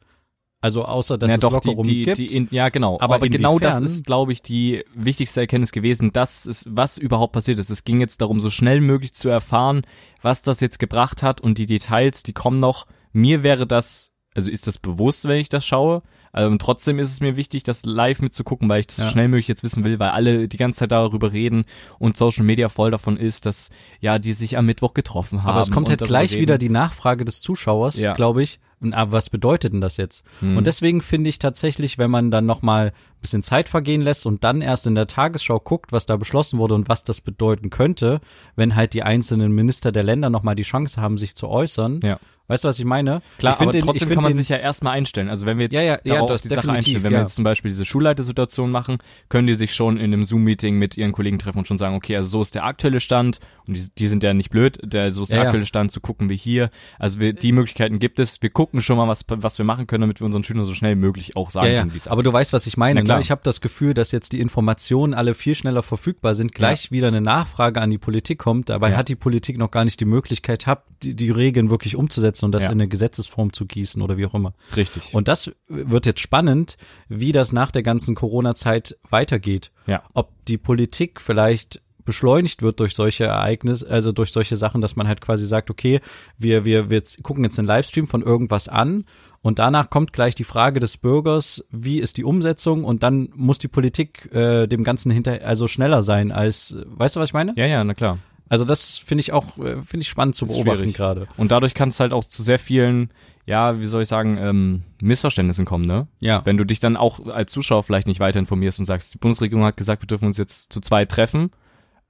Also außer dass ja, es doch, Lockerungen die, die, gibt. Die in, ja, genau. Aber, aber genau das ist, glaube ich, die wichtigste Erkenntnis gewesen, dass es, was überhaupt passiert ist. Es ging jetzt darum, so schnell möglich zu erfahren, was das jetzt gebracht hat und die Details, die kommen noch. Mir wäre das, also ist das bewusst, wenn ich das schaue, ähm, trotzdem ist es mir wichtig, das live mitzugucken, weil ich das ja. so schnell möglich jetzt wissen will, weil alle die ganze Zeit darüber reden und Social Media voll davon ist, dass ja die sich am Mittwoch getroffen haben. Aber es kommt halt gleich wieder die Nachfrage des Zuschauers, ja. glaube ich. Aber was bedeutet denn das jetzt? Hm. Und deswegen finde ich tatsächlich, wenn man dann nochmal ein bisschen Zeit vergehen lässt und dann erst in der Tagesschau guckt, was da beschlossen wurde und was das bedeuten könnte, wenn halt die einzelnen Minister der Länder nochmal die Chance haben, sich zu äußern, ja. Weißt du, was ich meine? Klar, ich aber den, trotzdem kann man sich ja erstmal einstellen. Also wenn wir jetzt ja, ja, ja, das die Sache einstellen, wenn wir jetzt zum Beispiel diese Schulleitersituation machen, können die sich schon in einem Zoom-Meeting mit ihren Kollegen treffen und schon sagen, okay, also so ist der aktuelle Stand und die, die sind ja nicht blöd, der, so ist der aktuelle Stand, so gucken wir hier. Also wir, die Möglichkeiten gibt es. Wir gucken schon mal, was, was wir machen können, damit wir unseren Schülern so schnell wie möglich auch sagen können, wie es Aber du weißt, was ich meine. Ne? Ich habe das Gefühl, dass jetzt die Informationen alle viel schneller verfügbar sind, gleich wieder eine Nachfrage an die Politik kommt. Dabei hat die Politik noch gar nicht die Möglichkeit, hab, die, die Regeln wirklich umzusetzen und das in eine Gesetz Gesetzesform zu gießen oder wie auch immer. Richtig. Und das wird jetzt spannend, wie das nach der ganzen Corona-Zeit weitergeht. Ja. Ob die Politik vielleicht beschleunigt wird durch solche Ereignisse, also durch solche Sachen, dass man halt quasi sagt, okay, wir, wir, wir gucken jetzt einen Livestream von irgendwas an und danach kommt gleich die Frage des Bürgers, wie ist die Umsetzung und dann muss die Politik äh, dem Ganzen hinter, also schneller sein als, weißt du, was ich meine? Ja, ja, na klar. Also das finde ich auch, äh, finde ich spannend zu beobachten gerade. Und dadurch kann es halt auch zu sehr vielen, ja, wie soll ich sagen, ähm, Missverständnissen kommen, ne? Ja. Wenn du dich dann auch als Zuschauer vielleicht nicht weiter informierst und sagst, die Bundesregierung hat gesagt, wir dürfen uns jetzt zu zweit treffen.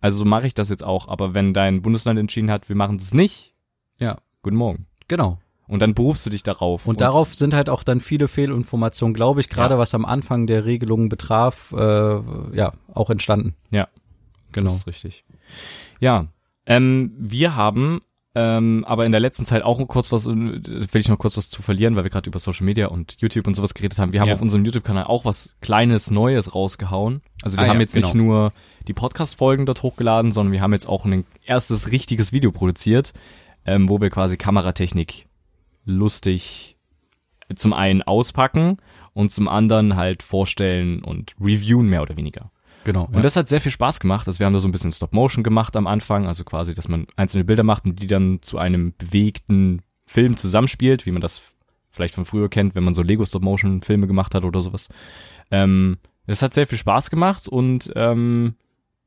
Also so mache ich das jetzt auch. Aber wenn dein Bundesland entschieden hat, wir machen es nicht, ja. Guten Morgen. Genau. Und dann berufst du dich darauf. Und, und darauf sind halt auch dann viele Fehlinformationen, glaube ich, gerade ja. was am Anfang der Regelungen betraf, äh, ja, auch entstanden. Ja. Genau. Das ist richtig. Ja, ähm, wir haben ähm, aber in der letzten Zeit auch kurz was, will ich noch kurz was zu verlieren, weil wir gerade über Social Media und YouTube und sowas geredet haben. Wir haben ja. auf unserem YouTube-Kanal auch was kleines Neues rausgehauen. Also wir ah, haben ja, jetzt genau. nicht nur die Podcast-Folgen dort hochgeladen, sondern wir haben jetzt auch ein erstes richtiges Video produziert, ähm, wo wir quasi Kameratechnik lustig zum einen auspacken und zum anderen halt vorstellen und reviewen mehr oder weniger. Genau. Und ja. das hat sehr viel Spaß gemacht. Also wir haben da so ein bisschen Stop Motion gemacht am Anfang, also quasi, dass man einzelne Bilder macht und die dann zu einem bewegten Film zusammenspielt, wie man das vielleicht von früher kennt, wenn man so Lego Stop Motion Filme gemacht hat oder sowas. Ähm, das hat sehr viel Spaß gemacht und ähm,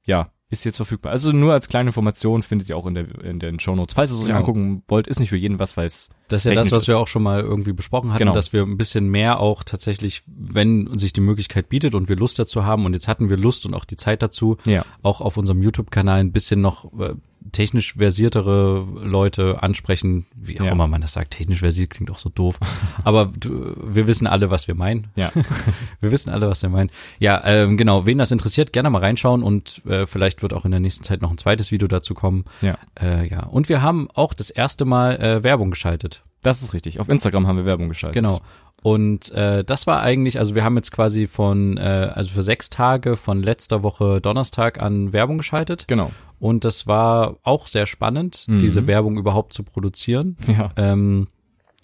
ja, ist jetzt verfügbar. Also nur als kleine Information findet ihr auch in, der, in den Show Notes. Falls ihr es euch genau. angucken wollt, ist nicht für jeden was, weil es das ist ja das, was wir auch schon mal irgendwie besprochen hatten, genau. dass wir ein bisschen mehr auch tatsächlich, wenn sich die Möglichkeit bietet und wir Lust dazu haben und jetzt hatten wir Lust und auch die Zeit dazu, ja. auch auf unserem YouTube-Kanal ein bisschen noch äh, technisch versiertere Leute ansprechen, wie auch ja. immer man das sagt. Technisch versiert klingt auch so doof. Aber du, wir wissen alle, was wir meinen. Ja. wir wissen alle, was wir meinen. Ja, ähm, genau. Wen das interessiert, gerne mal reinschauen und äh, vielleicht wird auch in der nächsten Zeit noch ein zweites Video dazu kommen. Ja. Äh, ja. Und wir haben auch das erste Mal äh, Werbung geschaltet. Das ist richtig. Auf Instagram haben wir Werbung geschaltet. Genau. Und äh, das war eigentlich, also wir haben jetzt quasi von, äh, also für sechs Tage von letzter Woche Donnerstag an Werbung geschaltet. Genau. Und das war auch sehr spannend, mhm. diese Werbung überhaupt zu produzieren. Ja. Ähm,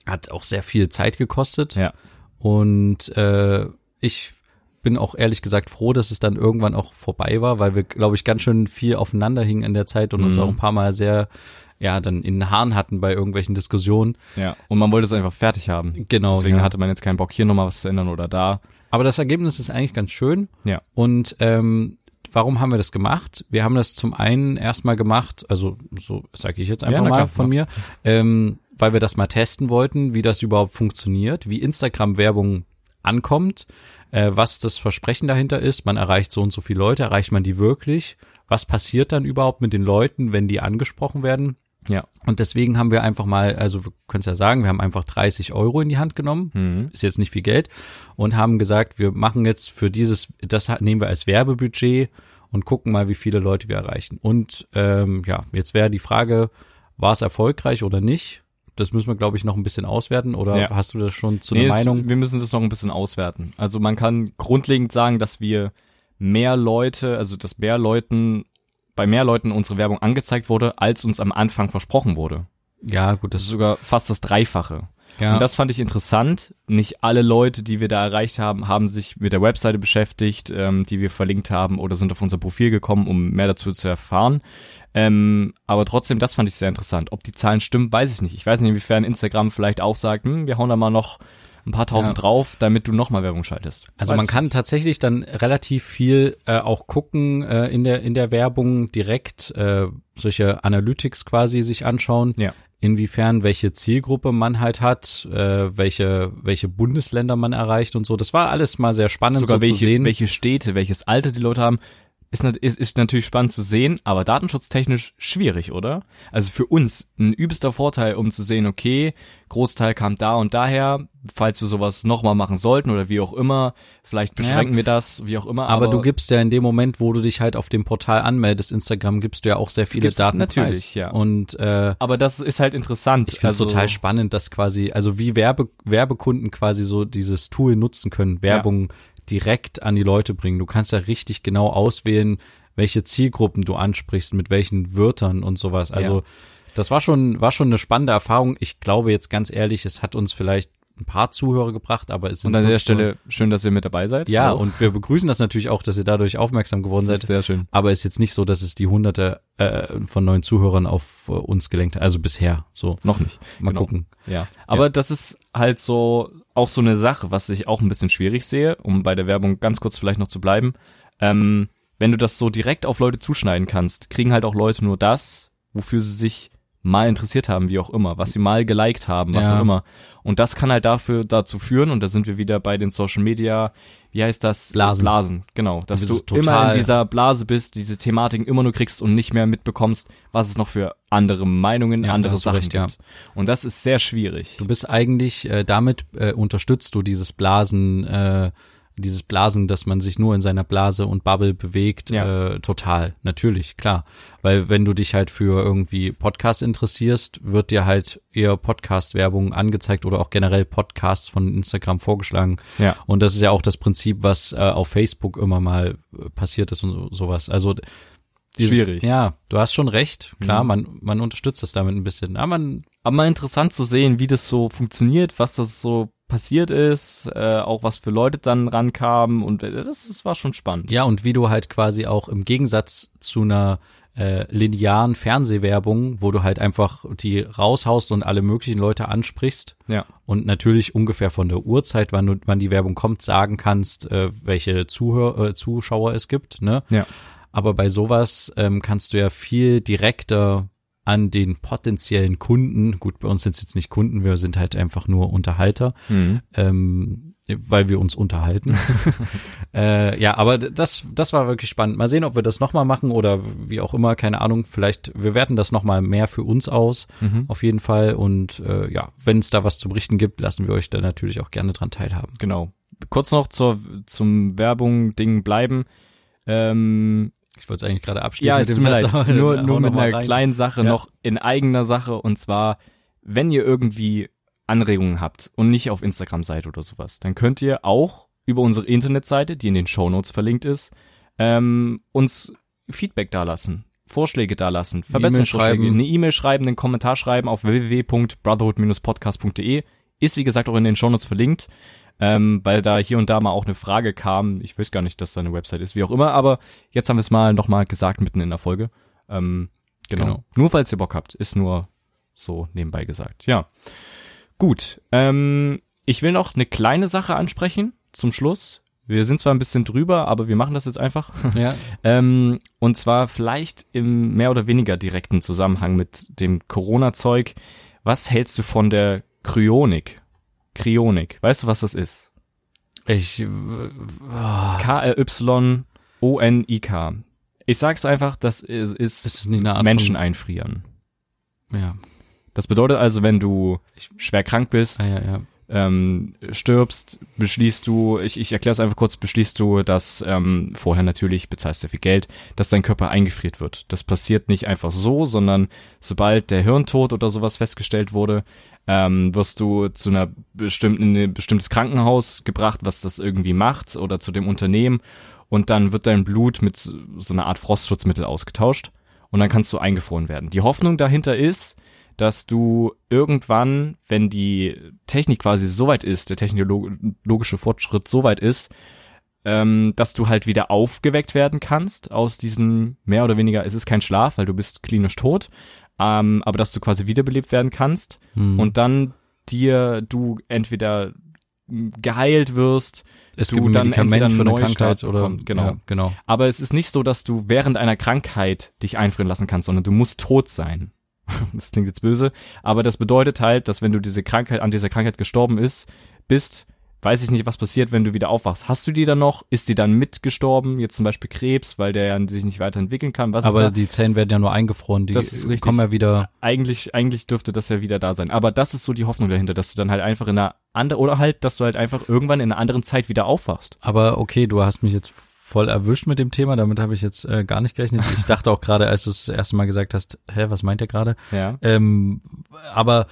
hat auch sehr viel Zeit gekostet. Ja. Und äh, ich bin auch ehrlich gesagt froh, dass es dann irgendwann auch vorbei war, weil wir, glaube ich, ganz schön viel aufeinander hingen in der Zeit und mhm. uns auch ein paar Mal sehr ja, dann in den Haaren hatten bei irgendwelchen Diskussionen. Ja, und man wollte es einfach fertig haben. Genau. Deswegen ja. hatte man jetzt keinen Bock, hier nochmal was zu ändern oder da. Aber das Ergebnis ist eigentlich ganz schön. Ja. Und ähm, warum haben wir das gemacht? Wir haben das zum einen erstmal gemacht, also so sage ich jetzt einfach ja, mal von mir, ähm, weil wir das mal testen wollten, wie das überhaupt funktioniert, wie Instagram-Werbung ankommt, äh, was das Versprechen dahinter ist. Man erreicht so und so viele Leute, erreicht man die wirklich? Was passiert dann überhaupt mit den Leuten, wenn die angesprochen werden? Ja. Und deswegen haben wir einfach mal, also wir können es ja sagen, wir haben einfach 30 Euro in die Hand genommen. Mhm. Ist jetzt nicht viel Geld. Und haben gesagt, wir machen jetzt für dieses, das nehmen wir als Werbebudget und gucken mal, wie viele Leute wir erreichen. Und ähm, ja, jetzt wäre die Frage, war es erfolgreich oder nicht? Das müssen wir, glaube ich, noch ein bisschen auswerten. Oder Ja. hast du das schon zu Nee, einer es- Meinung? Wir müssen das noch ein bisschen auswerten. Also man kann grundlegend sagen, dass wir mehr Leute, also dass mehr Leuten, bei mehr Leuten unsere Werbung angezeigt wurde, als uns am Anfang versprochen wurde. Ja, gut, Das ist sogar fast das Dreifache. ja. Und das fand ich interessant. Nicht alle Leute, die wir da erreicht haben, haben sich mit der Webseite beschäftigt, ähm, die wir verlinkt haben oder sind auf unser Profil gekommen, um mehr dazu zu erfahren. Ähm, aber trotzdem, das fand ich sehr interessant. Ob die Zahlen stimmen, weiß ich nicht. Ich weiß nicht, inwiefern Instagram vielleicht auch sagt, hm, wir hauen da mal noch ein paar tausend Ja. drauf, damit du nochmal Werbung schaltest. Also Weiß man kann tatsächlich dann relativ viel äh, auch gucken äh, in der in der Werbung direkt äh, solche Analytics quasi sich anschauen. Ja. Inwiefern welche Zielgruppe man halt hat, äh, welche welche Bundesländer man erreicht und so. Das war alles mal sehr spannend sogar so welche, zu sehen. welche Städte, welches Alter die Leute haben, ist, ist, ist natürlich spannend zu sehen, aber datenschutztechnisch schwierig, oder? Also für uns ein übelster Vorteil, um zu sehen, okay, Großteil kam da und daher, falls wir sowas nochmal machen sollten oder wie auch immer, vielleicht beschränken Ja. wir das, wie auch immer. aber, du gibst ja in dem Moment, wo du dich halt auf dem Portal anmeldest, Instagram, gibst du ja auch sehr viele Daten natürlich, preis. ja. Und äh, aber das ist halt interessant. Ich finde es also, total spannend, dass quasi, also wie Werbe, Werbekunden quasi so dieses Tool nutzen können, Werbung direkt an die Leute bringen. Du kannst ja richtig genau auswählen, welche Zielgruppen du ansprichst, mit welchen Wörtern und sowas. Also Ja. das war schon, war schon eine spannende Erfahrung. Ich glaube jetzt ganz ehrlich, es hat uns vielleicht ein paar Zuhörer gebracht, aber es sind Und an der Stelle schön, dass ihr mit dabei seid. ja, Hallo. und wir begrüßen das natürlich auch, dass ihr dadurch aufmerksam geworden seid. sehr schön. Aber ist jetzt nicht so, dass es die hunderte äh, von neuen Zuhörern auf äh, uns gelenkt hat. Also bisher. So, Noch nicht. mal Genau. gucken. Ja, aber das ist halt so auch so eine Sache, was ich auch ein bisschen schwierig sehe, um bei der Werbung ganz kurz vielleicht noch zu bleiben. Ähm, wenn du das so direkt auf Leute zuschneiden kannst, kriegen halt auch Leute nur das, wofür sie sich mal interessiert haben, wie auch immer, was sie mal geliked haben, was Ja. auch immer. Und das kann halt dafür dazu führen, und da sind wir wieder bei den Social Media, wie heißt das? Blasen. Blasen, genau. Dass Das du immer in dieser Blase bist, diese Thematiken immer nur kriegst und nicht mehr mitbekommst, was es noch für andere Meinungen, Ja, andere Sachen recht, ja. gibt. Und das ist sehr schwierig. Du bist eigentlich, äh, damit äh, unterstützt du dieses Blasen, äh, dieses Blasen, dass man sich nur in seiner Blase und Bubble bewegt, Ja. äh, total, natürlich, klar. Weil wenn du dich halt für irgendwie Podcast interessierst, wird dir halt eher Podcast-Werbung angezeigt oder auch generell Podcasts von Instagram vorgeschlagen. Ja. Und das ist ja auch das Prinzip, was äh, auf Facebook immer mal äh, passiert ist und so, sowas. Also dieses, Schwierig. Ja, du hast schon recht. Klar, Mhm. man, man unterstützt das damit ein bisschen. Aber man Aber mal interessant zu sehen, wie das so funktioniert, was das so passiert ist, äh, auch was für Leute dann rankamen und das, das war schon spannend. Ja, und wie du halt quasi auch im Gegensatz zu einer äh, linearen Fernsehwerbung, wo du halt einfach die raushaust und alle möglichen Leute ansprichst Ja. und natürlich ungefähr von der Uhrzeit, wann, du, wann die Werbung kommt, sagen kannst, äh, welche Zuhör, äh, Zuschauer es gibt. Ne? Ja. Aber bei sowas ähm, kannst du ja viel direkter an den potenziellen Kunden, gut, bei uns sind es jetzt nicht Kunden, wir sind halt einfach nur Unterhalter, Mhm. ähm, weil wir uns unterhalten. äh, ja, aber das, das war wirklich spannend. Mal sehen, ob wir das nochmal machen oder wie auch immer, keine Ahnung. Vielleicht, wir werten das nochmal mehr für uns aus, Mhm. auf jeden Fall. Und äh, ja, wenn es da was zu berichten gibt, lassen wir euch da natürlich auch gerne dran teilhaben. Genau. Kurz noch zur, zum Werbung-Ding bleiben. Ähm, Ich wollte es eigentlich gerade abschließen. ja, mit es tut mir leid. Nur, nur mit einer rein. kleinen Sache Ja. noch in eigener Sache und zwar, wenn ihr irgendwie Anregungen habt und nicht auf Instagram seid oder sowas, dann könnt ihr auch über unsere Internetseite, die in den Shownotes verlinkt ist, ähm, uns Feedback dalassen, Vorschläge dalassen, Verbesserungsvorschläge, schreiben. eine E-Mail schreiben, einen Kommentar schreiben auf www.brotherhood-podcast.de. Ist wie gesagt auch in den Shownotes verlinkt, ähm, weil da hier und da mal auch eine Frage kam. Ich weiß gar nicht, dass da eine Website ist, wie auch immer, aber jetzt haben wir es mal nochmal gesagt mitten in der Folge. Ähm, genau. Genau. Nur falls ihr Bock habt, ist nur so nebenbei gesagt. Ja. Gut. Ähm, ich will noch eine kleine Sache ansprechen zum Schluss. Wir sind zwar ein bisschen drüber, aber wir machen das jetzt einfach. Ja, Ähm, und zwar vielleicht im mehr oder weniger direkten Zusammenhang mit dem Corona-Zeug. Was hältst du von der Kryonik? Kryonik. Weißt du, was das ist? ich, äh, oh, K-R-Y-O-N-I-K. Ich sag's einfach, das ist, ist ist eine Art Menschen einfrieren. Ja. Das bedeutet also, wenn du schwer krank bist, Ah, ja, ja. ähm, stirbst, beschließt du, ich, ich erkläre es einfach kurz, beschließt du, dass ähm, vorher natürlich bezahlst du viel Geld, dass dein Körper eingefriert wird. Das passiert nicht einfach so, sondern sobald der Hirntod oder sowas festgestellt wurde, ähm, wirst du zu einer bestimmten, in ein bestimmtes Krankenhaus gebracht, was das irgendwie macht oder zu dem Unternehmen. Und dann wird dein Blut mit so einer Art Frostschutzmittel ausgetauscht. Und dann kannst du eingefroren werden. Die Hoffnung dahinter ist, dass du irgendwann, wenn die Technik quasi so weit ist, der technologische Fortschritt so weit ist, ähm, dass du halt wieder aufgeweckt werden kannst aus diesem mehr oder weniger, es ist kein Schlaf, weil du bist klinisch tot, ähm, aber dass du quasi wiederbelebt werden kannst Hm. und dann dir du entweder geheilt wirst, es du gibt ein dann Medikament entweder für eine einen Krankheit oder bekommst, genau. Ja, genau. aber es ist nicht so, dass du während einer Krankheit dich einfrieren lassen kannst, sondern du musst tot sein. Das klingt jetzt böse, aber das bedeutet halt, dass wenn du diese Krankheit an dieser Krankheit gestorben ist, bist, weiß ich nicht, was passiert, wenn du wieder aufwachst. Hast du die dann noch? Ist die dann mitgestorben? Jetzt zum Beispiel Krebs, weil der ja sich nicht weiterentwickeln kann. Was Aber die Zellen werden ja nur eingefroren, die kommen ja wieder. eigentlich, eigentlich dürfte das ja wieder da sein. Aber das ist so die Hoffnung dahinter, dass du dann halt einfach in einer anderen, oder halt, dass du halt einfach irgendwann in einer anderen Zeit wieder aufwachst. Aber okay, du hast mich jetzt voll erwischt mit dem Thema, damit habe ich jetzt äh, gar nicht gerechnet. Ich dachte auch gerade, als du es das erste Mal gesagt hast, hä, was meint er gerade? Ja. Ähm, aber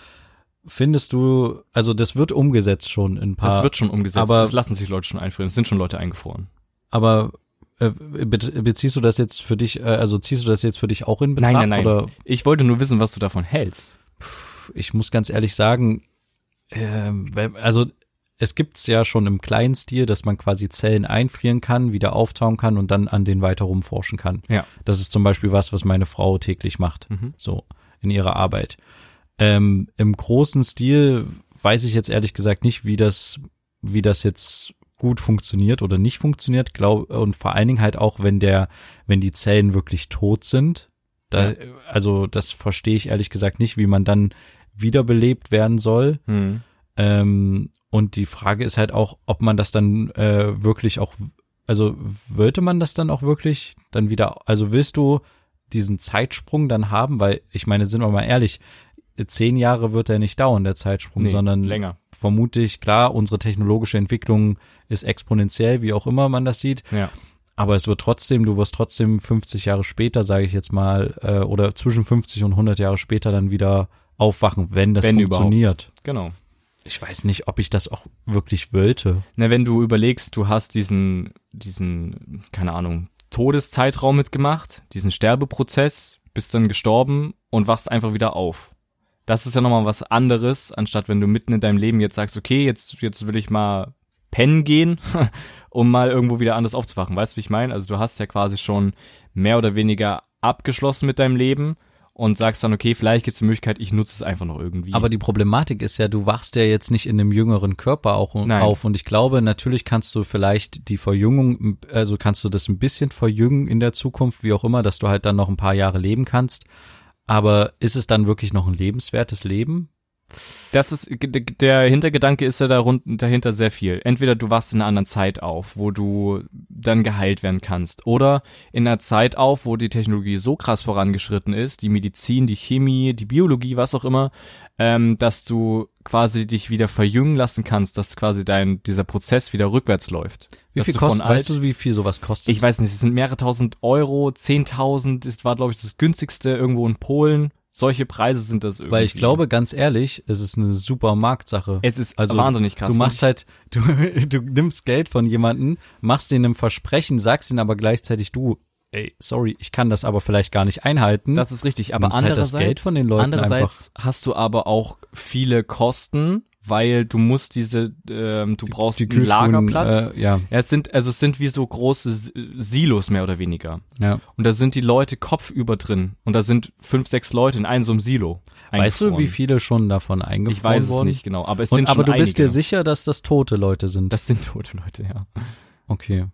findest du, also das wird umgesetzt schon in ein paar, Das wird schon umgesetzt. aber- es lassen sich Leute schon einfrieren. Es sind schon Leute eingefroren. aber äh, be beziehst du das jetzt für dich, äh, also ziehst du das jetzt für dich auch in Betracht? Nein, nein, nein. Oder Ich wollte nur wissen, was du davon hältst. ich muss ganz ehrlich sagen, wenn- also es gibt's ja schon im kleinen Stil, dass man quasi Zellen einfrieren kann, wieder auftauen kann und dann an denen weiter rumforschen kann. Ja. Das ist zum Beispiel was, was meine Frau täglich macht, Mhm. so in ihrer Arbeit. Ähm, Im großen Stil weiß ich jetzt ehrlich gesagt nicht, wie das, wie das jetzt gut funktioniert oder nicht funktioniert, glaub, und vor allen Dingen halt auch, wenn der, wenn die Zellen wirklich tot sind. Da, Ja. Also das verstehe ich ehrlich gesagt nicht, wie man dann wiederbelebt werden soll. Hm. Ähm, und die Frage ist halt auch, ob man das dann äh, wirklich auch, also wollte man das dann auch wirklich dann wieder, also willst du diesen Zeitsprung dann haben? Weil ich meine, sind wir mal ehrlich, zehn Jahre wird er nicht dauern, der Zeitsprung, Nee, sondern länger. vermutlich, klar, unsere technologische Entwicklung ist exponentiell, wie auch immer man das sieht. Ja. Aber es wird trotzdem, du wirst trotzdem 50 Jahre später, sage ich jetzt mal, äh, oder zwischen 50 und 100 Jahre später dann wieder aufwachen, wenn das Wenn funktioniert. Genau. Ich weiß nicht, ob ich das auch wirklich wollte. Na, wenn du überlegst, du hast diesen, diesen, keine Ahnung, Todeszeitraum mitgemacht, diesen Sterbeprozess, bist dann gestorben und wachst einfach wieder auf. Das ist ja nochmal was anderes, anstatt wenn du mitten in deinem Leben jetzt sagst, okay, jetzt, jetzt will ich mal pennen gehen, um mal irgendwo wieder anders aufzuwachen. Weißt du, wie ich meine? Also du hast ja quasi schon mehr oder weniger abgeschlossen mit deinem Leben und sagst dann, okay, vielleicht gibt es die Möglichkeit, ich nutze es einfach noch irgendwie. Aber die Problematik ist ja, du wachst ja jetzt nicht in einem jüngeren Körper auch Nein. auf. Und ich glaube, natürlich kannst du vielleicht die Verjüngung, also kannst du das ein bisschen verjüngen in der Zukunft, wie auch immer, dass du halt dann noch ein paar Jahre leben kannst. Aber ist es dann wirklich noch ein lebenswertes Leben? Das ist, der Hintergedanke ist ja darun- dahinter sehr viel. Entweder du wachst in einer anderen Zeit auf, wo du dann geheilt werden kannst, oder in einer Zeit auf, wo die Technologie so krass vorangeschritten ist, die Medizin, die Chemie, die Biologie, was auch immer, ähm, dass du quasi dich wieder verjüngen lassen kannst, dass quasi dein, dieser Prozess wieder rückwärts läuft. Wie viel kostet, weißt du, wie viel sowas kostet? Ich weiß nicht, es sind mehrere tausend Euro, zehntausend, ist war glaube ich das günstigste irgendwo in Polen. Solche Preise sind das irgendwie. Weil ich glaube, ganz ehrlich, es ist eine super Marktsache. es ist also wahnsinnig krass. Du machst halt, du, du nimmst Geld von jemanden, machst denen ein Versprechen, sagst ihnen aber gleichzeitig du, ey, sorry, ich kann das aber vielleicht gar nicht einhalten. Das ist richtig, aber halt andererseits, das Geld von den Leuten andererseits hast du aber auch viele Kosten, weil du musst diese, ähm, du brauchst einen Kühltruhen, Lagerplatz. Äh, ja, ja, es sind, also es sind wie so große Silos mehr oder weniger. ja. Und da sind die Leute kopfüber drin. Und da sind fünf, sechs Leute in einem so einem Silo. Weißt du, wie viele schon davon eingefroren Ich weiß es wurden? nicht genau, aber es Und, sind aber schon du bist dir einige. sicher, dass das tote Leute sind. Das sind tote Leute, ja. okay.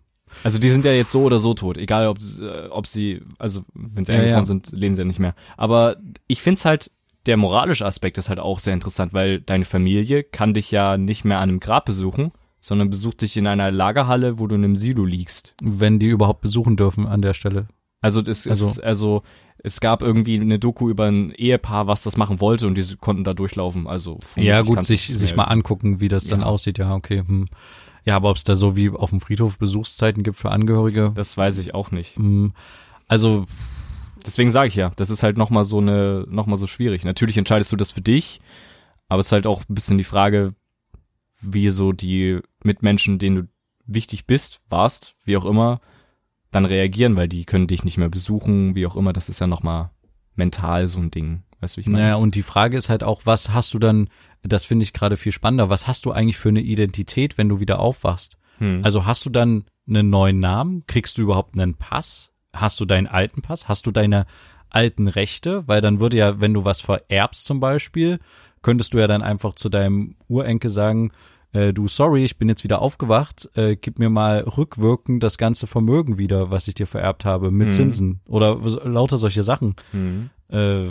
Also die sind ja jetzt so oder so tot, egal ob, äh, ob sie, also wenn sie Ja, eingefroren ja. sind, leben sie ja nicht mehr. Aber ich find's halt, der moralische Aspekt ist halt auch sehr interessant, weil deine Familie kann dich ja nicht mehr an einem Grab besuchen, sondern besucht dich in einer Lagerhalle, wo du in einem Silo liegst. Wenn die überhaupt besuchen dürfen an der Stelle. Also das Also- ist also es gab irgendwie eine Doku über ein Ehepaar, was das machen wollte und die konnten da durchlaufen. Also Ja, gut, sich, es sich mal angucken, wie das dann Ja. aussieht. Ja, okay. Hm. Ja, aber ob es da so wie auf dem Friedhof Besuchszeiten gibt für Angehörige, Das weiß ich auch nicht. hm, also Deswegen sage ich ja, das ist halt noch mal so eine noch mal so schwierig. Natürlich entscheidest du das für dich, aber es ist halt auch ein bisschen die Frage, wie so die Mitmenschen, denen du wichtig bist, warst, wie auch immer, dann reagieren, weil die können dich nicht mehr besuchen, wie auch immer. Das ist ja noch mal mental so ein Ding. Weißt du, wie ich meine? Naja, und die Frage ist halt auch, was hast du dann, das finde ich gerade viel spannender, was hast du eigentlich für eine Identität, wenn du wieder aufwachst? Hm. Also hast du dann einen neuen Namen? Kriegst du überhaupt einen Pass? Hast du deinen alten Pass? Hast du deine alten Rechte? Weil dann würde ja, wenn du was vererbst zum Beispiel, könntest du ja dann einfach zu deinem Urenkel sagen, äh, du, sorry, ich bin jetzt wieder aufgewacht, äh, gib mir mal rückwirkend das ganze Vermögen wieder, was ich dir vererbt habe, mit Mhm. Zinsen oder lauter solche Sachen. Hm. Äh,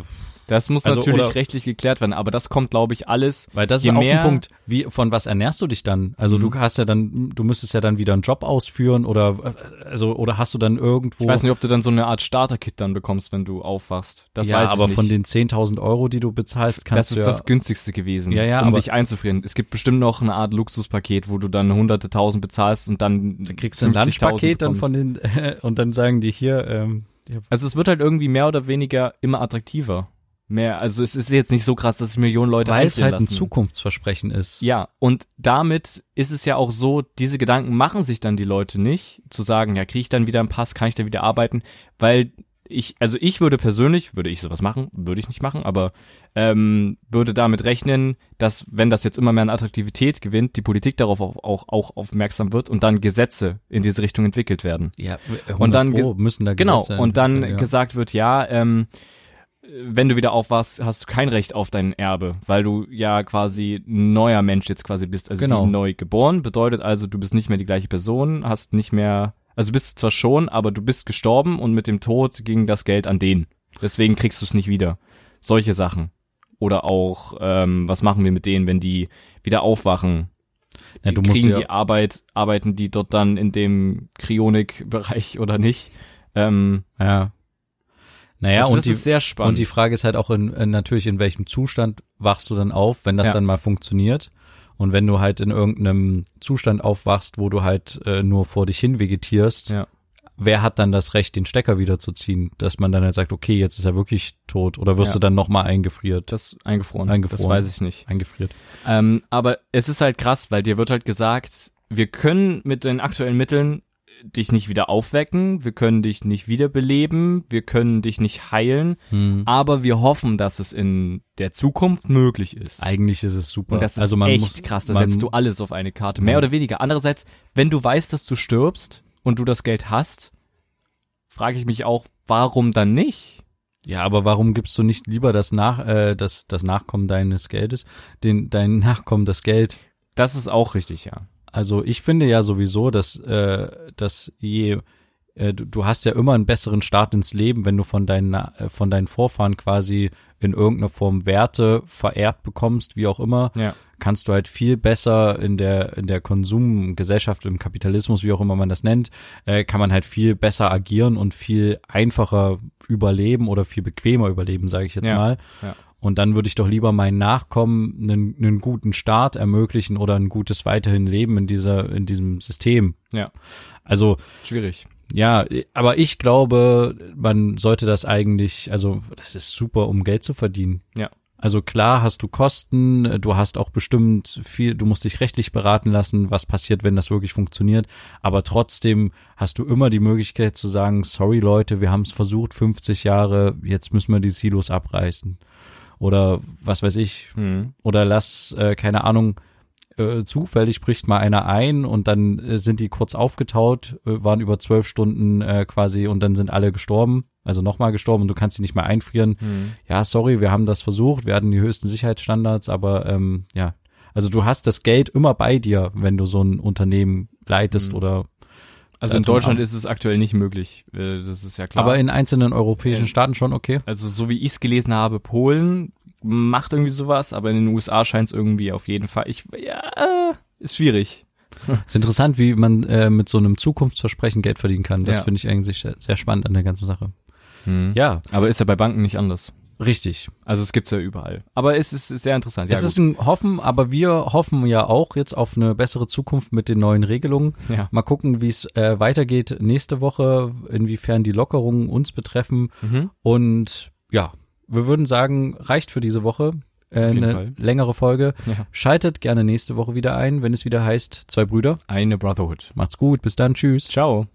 Das muss Also, natürlich oder- rechtlich geklärt werden, aber das kommt, glaube ich, alles. Weil das ist auch ein Punkt, wie, von was ernährst du dich dann? Also Mhm. du hast ja dann, du müsstest ja dann wieder einen Job ausführen oder, also, oder hast du dann irgendwo. Ich weiß nicht, ob du dann so eine Art Starter-Kit dann bekommst, wenn du aufwachst. Das ja, weiß ich aber nicht. von den 10.000 Euro, die du bezahlst, kannst das ist du ja, das günstigste gewesen, Ja, ja, um aber- dich einzufrieren. Es gibt bestimmt noch eine Art Luxuspaket, wo du dann hunderte tausend bezahlst und dann du kriegst ein 50.000 Lunchpaket dann von den, und dann sagen die hier, ähm, Also es wird halt irgendwie mehr oder weniger immer attraktiver. Mehr, also es ist jetzt nicht so krass, dass es Millionen Leute weil es halt ein lassen. Zukunftsversprechen ist. Ja, und damit ist es ja auch so, diese Gedanken machen sich dann die Leute nicht, zu sagen, ja, kriege ich dann wieder einen Pass, kann ich da wieder arbeiten, weil ich, also ich würde persönlich, würde ich sowas machen, würde ich nicht machen, aber ähm, würde damit rechnen, dass wenn das jetzt immer mehr an Attraktivität gewinnt, die Politik darauf auch, auch, auch aufmerksam wird und dann Gesetze in diese Richtung entwickelt werden. Ja, Und dann müssen da Genau, Gesetze und dann ja. gesagt wird, ja, ähm, wenn du wieder aufwachst, hast du kein Recht auf dein Erbe, weil du ja quasi ein neuer Mensch jetzt quasi bist, also Genau. neu geboren, bedeutet also, du bist nicht mehr die gleiche Person, hast nicht mehr, also du bist zwar schon, aber du bist gestorben und mit dem Tod ging das Geld an den. Deswegen kriegst du es nicht wieder. Solche Sachen. Oder auch, ähm, was machen wir mit denen, wenn die wieder aufwachen? Ja, du musst kriegen ja, die Arbeit, arbeiten die dort dann in dem Kryonik-Bereich oder nicht? Ähm, ja. Naja, also und das die, ist sehr spannend. Und die Frage ist halt auch in, in, natürlich, in welchem Zustand wachst du dann auf, wenn das Ja. dann mal funktioniert. Und wenn du halt in irgendeinem Zustand aufwachst, wo du halt äh, nur vor dich hin vegetierst, Ja. wer hat dann das Recht, den Stecker wieder zu ziehen? Dass man dann halt sagt, okay, jetzt ist er wirklich tot. Oder wirst Ja. du dann nochmal eingefriert? das eingefroren. Eingefroren. Das weiß ich nicht. Eingefriert. Ähm, aber es ist halt krass, weil dir wird halt gesagt, wir können mit den aktuellen Mitteln dich nicht wieder aufwecken, wir können dich nicht wiederbeleben, wir können dich nicht heilen, Hm. aber wir hoffen, dass es in der Zukunft möglich ist. Eigentlich ist es super. Und das ist also man echt muss, krass, da setzt du alles auf eine Karte, mehr oder weniger. Andererseits, wenn du weißt, dass du stirbst und du das Geld hast, frage ich mich auch, warum dann nicht? Ja, aber warum gibst du nicht lieber das nach, äh, das, das Nachkommen deines Geldes, den, deinen Nachkommen das Geld? Das ist auch richtig, ja. Also ich finde ja sowieso, dass, äh, dass je äh, du, du hast ja immer einen besseren Start ins Leben, wenn du von deinen äh, von deinen Vorfahren quasi in irgendeiner Form Werte vererbt bekommst, wie auch immer, Ja. kannst du halt viel besser in der in der Konsumgesellschaft, im Kapitalismus, wie auch immer man das nennt, äh, kann man halt viel besser agieren und viel einfacher überleben oder viel bequemer überleben, sage ich jetzt Ja, mal. ja. Und dann würde ich doch lieber meinen Nachkommen einen, einen guten Start ermöglichen oder ein gutes weiterhin Leben in dieser in diesem System. Ja. Also Schwierig. ja, aber ich glaube, man sollte das eigentlich, also das ist super, um Geld zu verdienen. Ja. Also klar hast du Kosten, du hast auch bestimmt viel, du musst dich rechtlich beraten lassen, was passiert, wenn das wirklich funktioniert. Aber trotzdem hast du immer die Möglichkeit zu sagen, sorry Leute, wir haben es versucht, 50 Jahre, jetzt müssen wir die Silos abreißen. Oder was weiß ich, Hm. oder lass, äh, keine Ahnung, äh, zufällig bricht mal einer ein und dann äh, sind die kurz aufgetaut, äh, waren über zwölf Stunden äh, quasi und dann sind alle gestorben, also nochmal gestorben und du kannst sie nicht mehr einfrieren. Hm. Ja, sorry, wir haben das versucht, wir hatten die höchsten Sicherheitsstandards, aber ähm, ja, also du hast das Geld immer bei dir, wenn du so ein Unternehmen leitest Mhm. oder Also in Deutschland ab. ist es aktuell nicht möglich. Äh, Das ist ja klar. aber in einzelnen europäischen. Staaten schon okay. also so wie ich es gelesen habe, Polen macht irgendwie sowas, aber in den USA scheint es irgendwie auf jeden Fall. Ich ja, äh, ist schwierig. ist interessant, wie man äh, mit so einem Zukunftsversprechen Geld verdienen kann. Das Ja. finde ich eigentlich sehr, spannend an der ganzen Sache. Hm. Ja, Aber ist ja bei Banken nicht anders. Richtig. Also es gibt's ja überall. Aber es ist sehr interessant. Ja, es ist ein Hoffen, aber wir hoffen ja auch jetzt auf eine bessere Zukunft mit den neuen Regelungen. gut. ja. Mal gucken, wie es äh, weitergeht nächste Woche, inwiefern die Lockerungen uns betreffen. Mhm. Und ja, wir würden sagen, reicht für diese Woche. Äh, eine Fall. längere Folge. ja. Schaltet gerne nächste Woche wieder ein, wenn es wieder heißt, zwei Brüder. Eine Brotherhood. Macht's gut, bis dann, tschüss. Ciao.